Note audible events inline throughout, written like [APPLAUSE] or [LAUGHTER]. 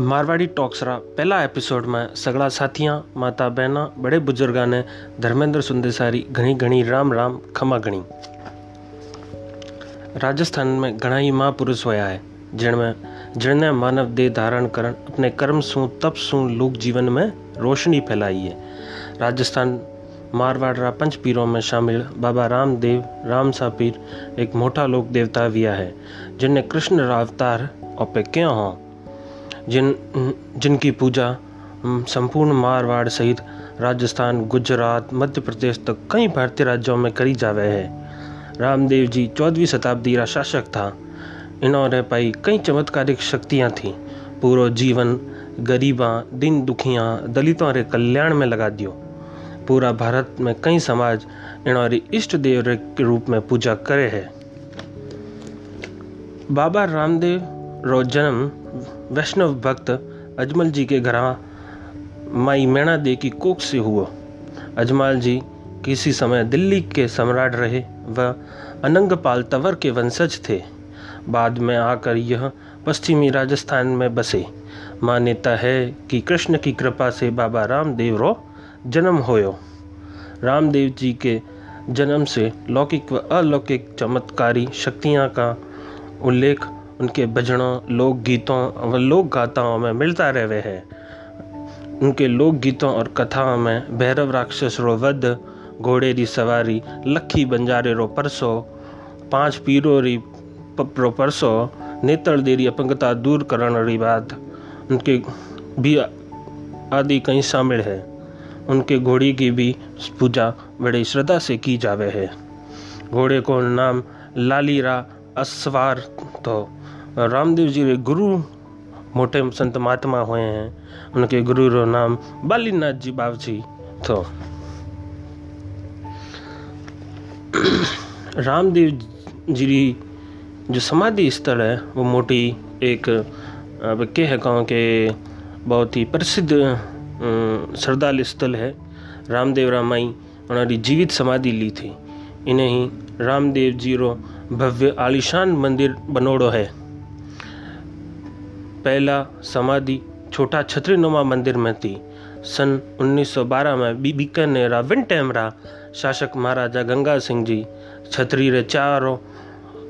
मारवाड़ी टॉक्सरा पहला एपिसोड में सगड़ा साथियाँ, माता बहना, बड़े बुजुर्गा ने धर्मेंद्र सुंदेसारी घनी घनी राम राम खमा गणी। राजस्थान में घणा ही महापुरुष होया है जिन जिनने मानव देह धारण करण अपने कर्म सू, तप सू, लोक जीवन में रोशनी फैलाई है। राजस्थान मारवाड़ रा पंच पीरों में शामिल बाबा रामदेव, राम सा पीर, एक मोटा लोक देवता भी है, जिनने कृष्ण रा अवतार और पे क्यों हों? जिन, जिनकी पूजा संपूर्ण मारवाड़ सहित राजस्थान, गुजरात, मध्य प्रदेश तक कई भारतीय राज्यों में करी जावे है। रामदेव जी चौदहवीं शताब्दी का शासक था। इन्होंने पाई कई चमत्कारिक शक्तियाँ थीं। पूरा जीवन गरीबा, दिन दुखियाँ, दलितों के कल्याण में लगा दियो। पूरा भारत में कई समाज इन्होंने इष्ट देव के रूप में पूजा करे है। बाबा रामदेव रो जन्म वैष्णव भक्त अजमल जी के घर माई मैणा दे की कोख से हुआ। अजमल जी किसी समय दिल्ली के सम्राट रहे व अनंगपाल तंवर के वंशज थे। बाद में आकर यह पश्चिमी राजस्थान में बसे। मान्यता है कि कृष्ण की कृपा से बाबा रामदेव रो जन्म होयो। रामदेव जी के जन्म से लौकिक व अलौकिक चमत्कारी शक्तियाँ का उल्लेख उनके भजनों लोकगीतों व लोक गाथाओं में मिलता रहे हैं। उनके लोकगीतों और कथाओं में भैरव राक्षस रो वध घोड़े री सवारी, लखी बंजारे रो परसो पाँच पीरो री रो परसो नेतल देरी अपंगता दूर करण री बात उनके भी आदि कहीं शामिल है। उनके घोड़ी की भी पूजा बड़ी श्रद्धा से की जावे है। घोड़े को नाम लालीरा अस्वार तो रामदेव जी रे गुरु, मोटे संत महात्मा हुए हैं। उनके गुरु रो नाम बालीनाथ जी बाब जी तो [CLEARS THROAT] रामदेव जी जो समाधि स्थल है, वो मोटी एक, अब के है कहूँ के बहुत ही प्रसिद्ध श्रद्धाल स्थल है। रामदेव रामाई उन्होंने जीवित समाधि ली थी। इन्हें ही रामदेव जी रो भव्य आलिशान मंदिर बनोड़ो है। पहला समाधि छोटा छतरीनुमा मंदिर में थी। सन 1912 में बीकानेर विन टेमरा, शासक महाराजा गंगा सिंह जी, छतरी रे चारों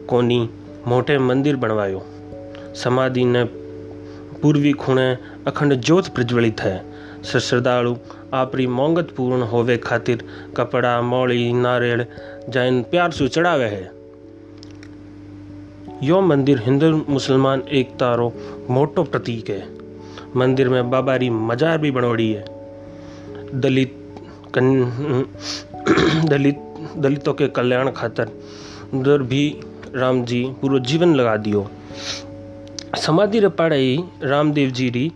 कोनी मोटे मंदिर बनवायो। समाधि ने पूर्वी खूणे अखंड ज्योत प्रज्वलित है। श्रद्धालु, आपरी मोंगत पूर्ण होवे खातिर कपड़ा, मौली, नारियल, जैन प्यार से चढ़ावे है। यो मंदिर हिंदू मुसलमान एकता रो मोटो प्रतीक है। मंदिर में बाबा री मजार भी बनोड़ी है। दलित कन, [CLEARS THROAT] दलित, दलितों के कल्याण खातर उधर भी राम जी पूरा जीवन लगा दियो। समाधि रे पढ़ाई रामदेव जी री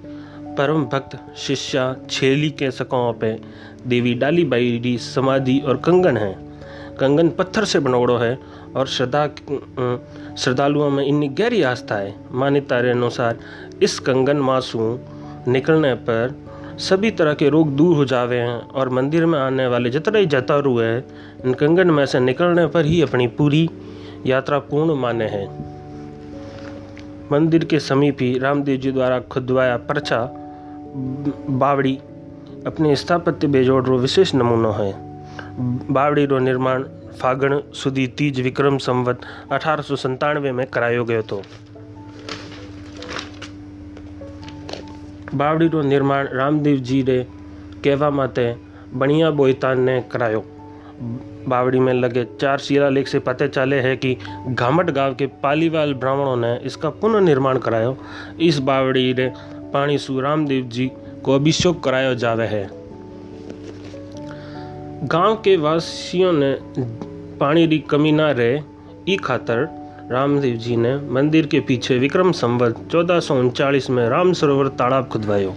परम भक्त, शिष्या, छेली के सकों पे देवी डाली बाई री समाधि और कंगन है। कंगन पत्थर से बनोड़ो है और श्रद्धा श्रद्धालुओं में इतनी गहरी आस्था है मान्यता के अनुसार इस कंगन मासू निकलने पर सभी तरह के रोग दूर हो जावे हैं और मंदिर में आने वाले जितने जतारू है, इन कंगन में से निकलने पर ही अपनी पूरी यात्रा पूर्ण माने हैं। मंदिर के समीप ही रामदेव जी द्वारा खुदवाया पर्चा बावड़ी, अपने स्थापत्य बेजोड़ रो विशेष नमूनो है। बावड़ी रो निर्माण फागण सुधी तीज विक्रम संवत अठारह में करायो गयो तो बावड़ी रो निर्माण रामदेव जी रे कहवा माते बणिया बोईतान ने करायो बावड़ी में लगे चार शिलालेख से पता चले है कि घामट गाँव के पालीवाल ब्राह्मणों ने इसका पुनर्निर्माण करायो इस बावड़ी रे पानी सु रामदेव जी को अभिषेक करायो जावे है गाँव के वासियों ने पानी की कमी ना रहे, ई खातर रामदेव जी ने मंदिर के पीछे विक्रम संवत चौदह में राम सरोवर तालाब खुदवायो।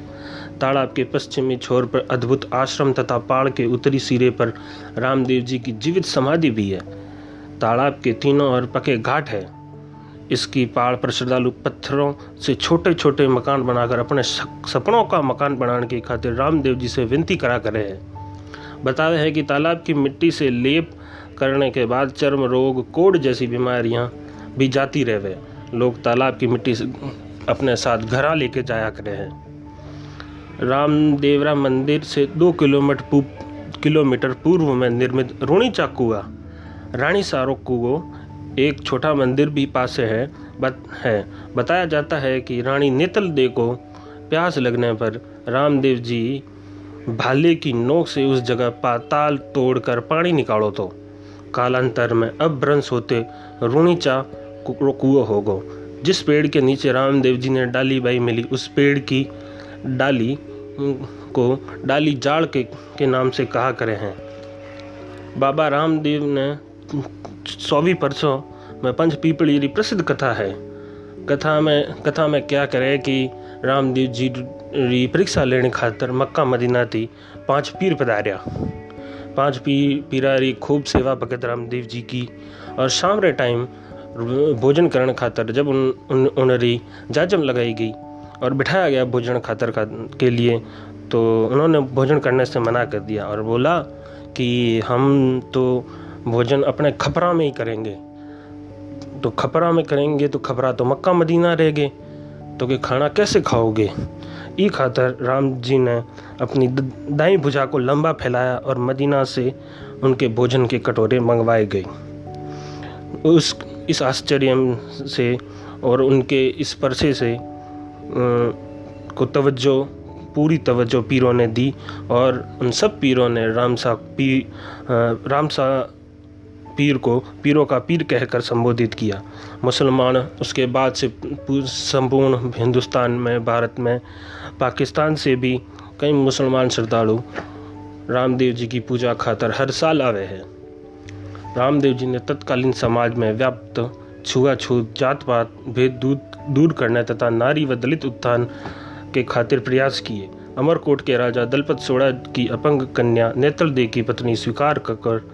तालाब के पश्चिमी छोर पर अद्भुत आश्रम तथा पहाड़ के उत्तरी सिरे पर रामदेव जी की जीवित समाधि भी है। तालाब के तीनों ओर पके घाट है। इसकी पहाड़ पर श्रद्धालु पत्थरों से छोटे छोटे मकान बनाकर अपने सपनों का मकान बनाने की खातिर रामदेव जी से विनती करा करे हैं। बता रहे हैं कि तालाब की मिट्टी से लेप करने के बाद चर्म रोग कोड जैसी बीमारियाँ भी जाती रहे लोग तालाब की मिट्टी से अपने साथ घरा लेके जाया करे हैं। रामदेवरा मंदिर से दो किलोमीटर किलोमीटर पूर्व में निर्मित रूणीचा कुआ रानी सारो कुओं एक छोटा मंदिर भी पास है। बत, है। बताया जाता है कि रानी नेतल दे को प्यास लगने पर रामदेव जी भाले की नोक से उस जगह पाताल तोड़कर पानी निकालो तो। कालांतर में अब भ्रंश होते रूणीचा कुआ हो गो। जिस पेड़ के नीचे रामदेव जी ने डाली बाई मिली उस पेड़ की डाली को डाली जाड़ के, के नाम से कहा करे हैं। बाबा रामदेव ने सौवीं परसों में पंच पीपली प्रसिद्ध कथा है। कथा में कथा में क्या करे कि रामदेव जी परीक्षा लेने खातर मक्का मदीना थी पाँच पीर पधारिया। पाँच पीर पीरा री खूब सेवा भगत रामदेव जी की और शाम रे टाइम भोजन करने खातर जब उन उन, उनरी जाजम लगाई गई और बिठाया गया भोजन खातर का, के लिए तो उन्होंने भोजन करने से मना कर दिया और बोला कि हम तो भोजन अपने खपरा में ही करेंगे। तो खपरा में करेंगे तो खपरा तो मक्का मदीना रहेंगे तो कि खाना कैसे खाओगे? ई खातर राम जी ने अपनी दाई भुजा को लंबा फैलाया और मदीना से उनके भोजन के कटोरे मंगवाए गए। उस, इस आश्चर्य से और उनके इस परसे से को तवज्जो, पूरी तवज्जो पीरों ने दी और उन सब पीरों ने राम रामसा पी रामसा पीर को पीरों का पीर कहकर संबोधित किया। मुसलमान उसके बाद से संपूर्ण हिंदुस्तान में, भारत में, पाकिस्तान से भी कई मुसलमान श्रद्धालु रामदेव जी की पूजा खातर हर साल आवे हैं। रामदेव जी ने तत्कालीन समाज में व्याप्त छुआछूत जात पात भेद दूर दूर करने तथा नारी व दलित उत्थान के खातिर प्रयास किए। अमरकोट के राजा दलपत सोड़ा की अपंग कन्या नेत्र दे की पत्नी स्वीकार कर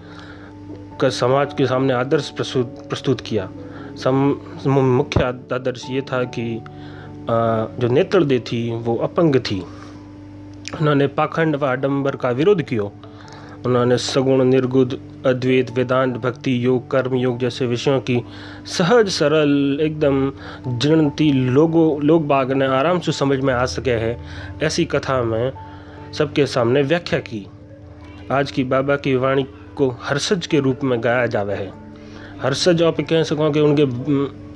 कर समाज के सामने आदर्श प्रस्तुत किया। सम मुख्य आदर्श ये था कि जो नेत्र दे थी, वो अपंग थी। उन्होंने पाखंड व आडम्बर का विरोध किया। उन्होंने सगुण निर्गुद अद्वैत, वेदांत, भक्ति, योग, कर्म, योग जैसे विषयों की सहज, सरल, एकदम जनती लोगों, लोग बाग ने आराम से समझ में आ सके हैं, ऐसी कथा में सबके सामने व्याख्या की। आज की बाबा की वाणी को हर्षज के रूप में गाया जावे है। हर्षज आप कह सको कि उनके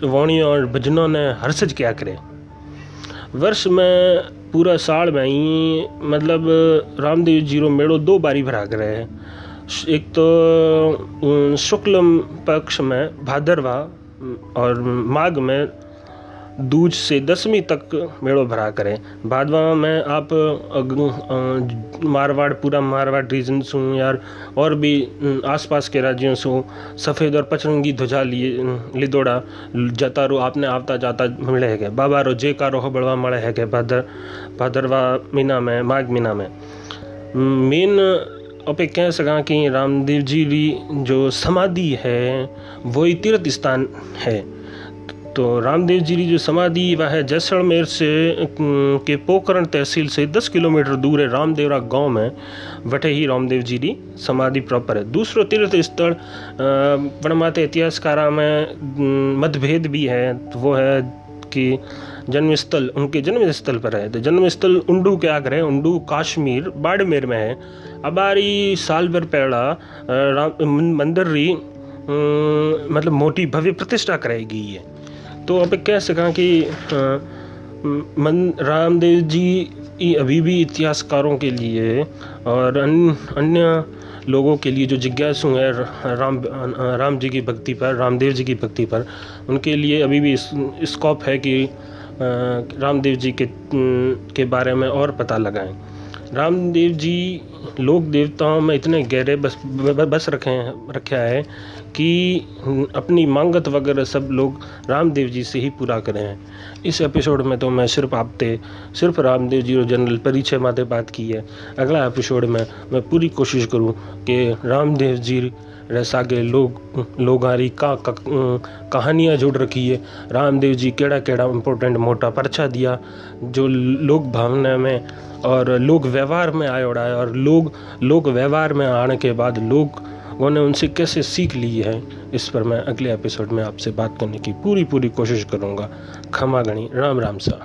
वाणी और भजनों ने हर्षज क्या करे। वर्ष में पूरा साल में ही मतलब रामदेव ज़ीरो मेड़ो दो बारी भरा करे है। एक तो शुक्ल पक्ष में भादरवा और माघ में दूज से दसवीं तक मेड़ो भरा करें। भादवा में आप मारवाड़, पूरा मारवाड़ रीजन सु, यार और भी आसपास के राज्यों से, सफ़ेद और पचरंगी ध्वजा लिए लिदोड़ा जता रो आपने आवता जाता मिले है बाबा रो जे का रोह बड़वा मड़े है भादर, भादरवा मीना में, माघ मीना में। मेन आप कह सका कि रामदेव जी की जो समाधि है वही तीर्थ स्थान है। तो रामदेव जी की जो समाधि, वह जैसलमेर से के पोकरण तहसील से 10 किलोमीटर दूर है, रामदेवरा गाँव में। वटे ही रामदेव जी की समाधि प्रॉपर है। दूसरो तीर्थ स्थल वनमाते इतिहासकारा में मतभेद भी है। तो वो है कि जन्म स्थल उनके जन्म स्थल पर है। तो जन्म स्थल उंडू के आगे है उंडू काश्मीर, बाड़मेर में है। अबारी साल भर पहला मंदिर री मतलब मोटी भव्य प्रतिष्ठा कराई गई है। तो अब कह सका कि मन, रामदेव जी अभी भी इतिहासकारों के लिए और अन्य अन्य लोगों के लिए जो जिज्ञासु हैं राम राम जी की भक्ति पर, रामदेव जी की भक्ति पर, उनके लिए अभी भी स्कोप है कि रामदेव जी के के बारे में और पता लगाएँ। रामदेव जी, लोक देवताओं में इतने गहरे बस बस रखे हैं रखा है कि अपनी मांगत वगैरह सब लोग रामदेव जी से ही पूरा करें। हैं इस एपिसोड में तो मैं सिर्फ़ आपते, सिर्फ़ रामदेव जी और जनरल परिचय माते बात की है। अगला एपिसोड में मैं पूरी कोशिश करूँ कि रामदेव जी रसागे लोग लोगारी का, का कहानियाँ जुड़ रखी है। रामदेव जी केड़ा केड़ा इम्पोर्टेंट मोटा पर्चा दिया जो लोक भावना में और लोक व्यवहार में आयोड़ा है और लोग लोक व्यवहार में आने के बाद लोग उन्होंने उनसे कैसे सीख ली है इस पर मैं अगले एपिसोड में आपसे बात करने की पूरी पूरी कोशिश करूँगा। खमा गणी राम राम सा